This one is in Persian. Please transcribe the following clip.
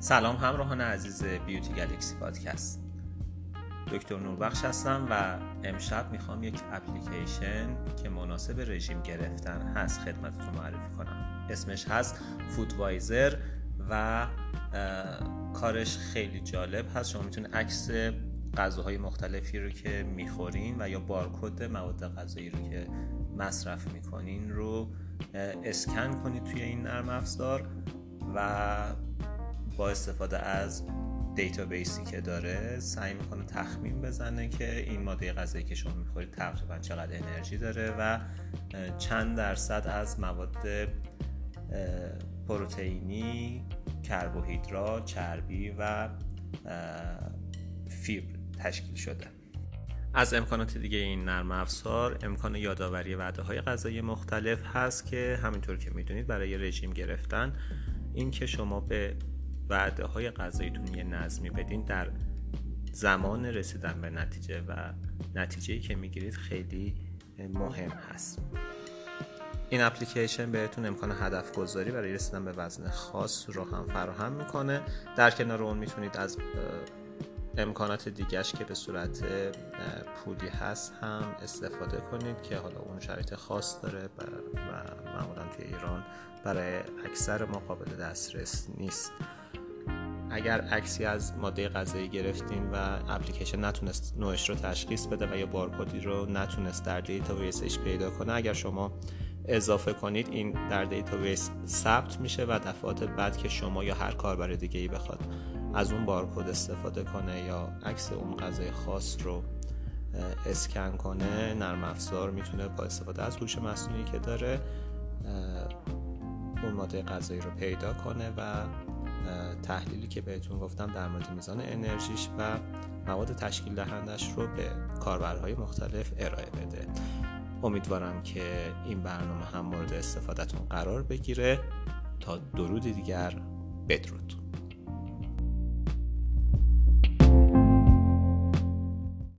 سلام همراهان عزیز بیوتی گلکسی پادکست. دکتر نوربخش هستم و امشب می‌خوام یک اپلیکیشن که مناسب رژیم گرفتن هست خدمتتون معرفی کنم. اسمش هست فودوایزر و کارش خیلی جالب هست. شما می‌تونید عکس غذاهای مختلفی رو که می‌خورین و یا بارکد مواد غذایی رو که مصرف می‌کنین رو اسکن کنید توی این نرم افزار و با استفاده از دیتابیسی که داره سعی می‌کنه تخمین بزنه که این ماده غذایی که شما می‌خورید تقریبا چقدر انرژی داره و چند درصد از مواد پروتئینی کربوهیدرات چربی و فیبر تشکیل شده. از امکانات دیگه این نرم افزار امکان یادآوری وعده های غذایی مختلف هست که همینطور که می‌دونید برای رژیم گرفتن این که شما به وعده های غذاییتون یه نظمی بدین در زمان رسیدن به نتیجه و نتیجه که می‌گیرید خیلی مهم هست. این اپلیکیشن بهتون امکان هدف گذاری برای رسیدن به وزن خاص رو هم فراهم می‌کنه. در کنار اون می‌تونید از امکانات دیگهش که به صورت پولی هست هم استفاده کنید که حالا اون شرایط خاص داره و معمولا توی ایران برای اکثر ما قابل دسترس نیست. اگر عکسی از ماده غذایی گرفتین و اپلیکیشن نتونست نوعش رو تشخیص بده و یا بارکدی رو نتونست در database ش پیدا کنه اگر شما اضافه کنید این در database ثبت میشه و دفعات بعد که شما یا هر کاربر دیگه ای بخواد از اون بارکد استفاده کنه یا عکس اون غذای خاص رو اسکن کنه نرم افزار می‌تونه با استفاده از هوش مصنوعی که داره اون ماده غذایی رو پیدا کنه و تحلیلی که بهتون گفتم در مورد میزان انرژیش و مواد تشکیل دهندش رو به کاربرهای مختلف ارائه بده. امیدوارم که این برنامه هم مورد استفادهتون قرار بگیره. تا درود دیگر بدرود.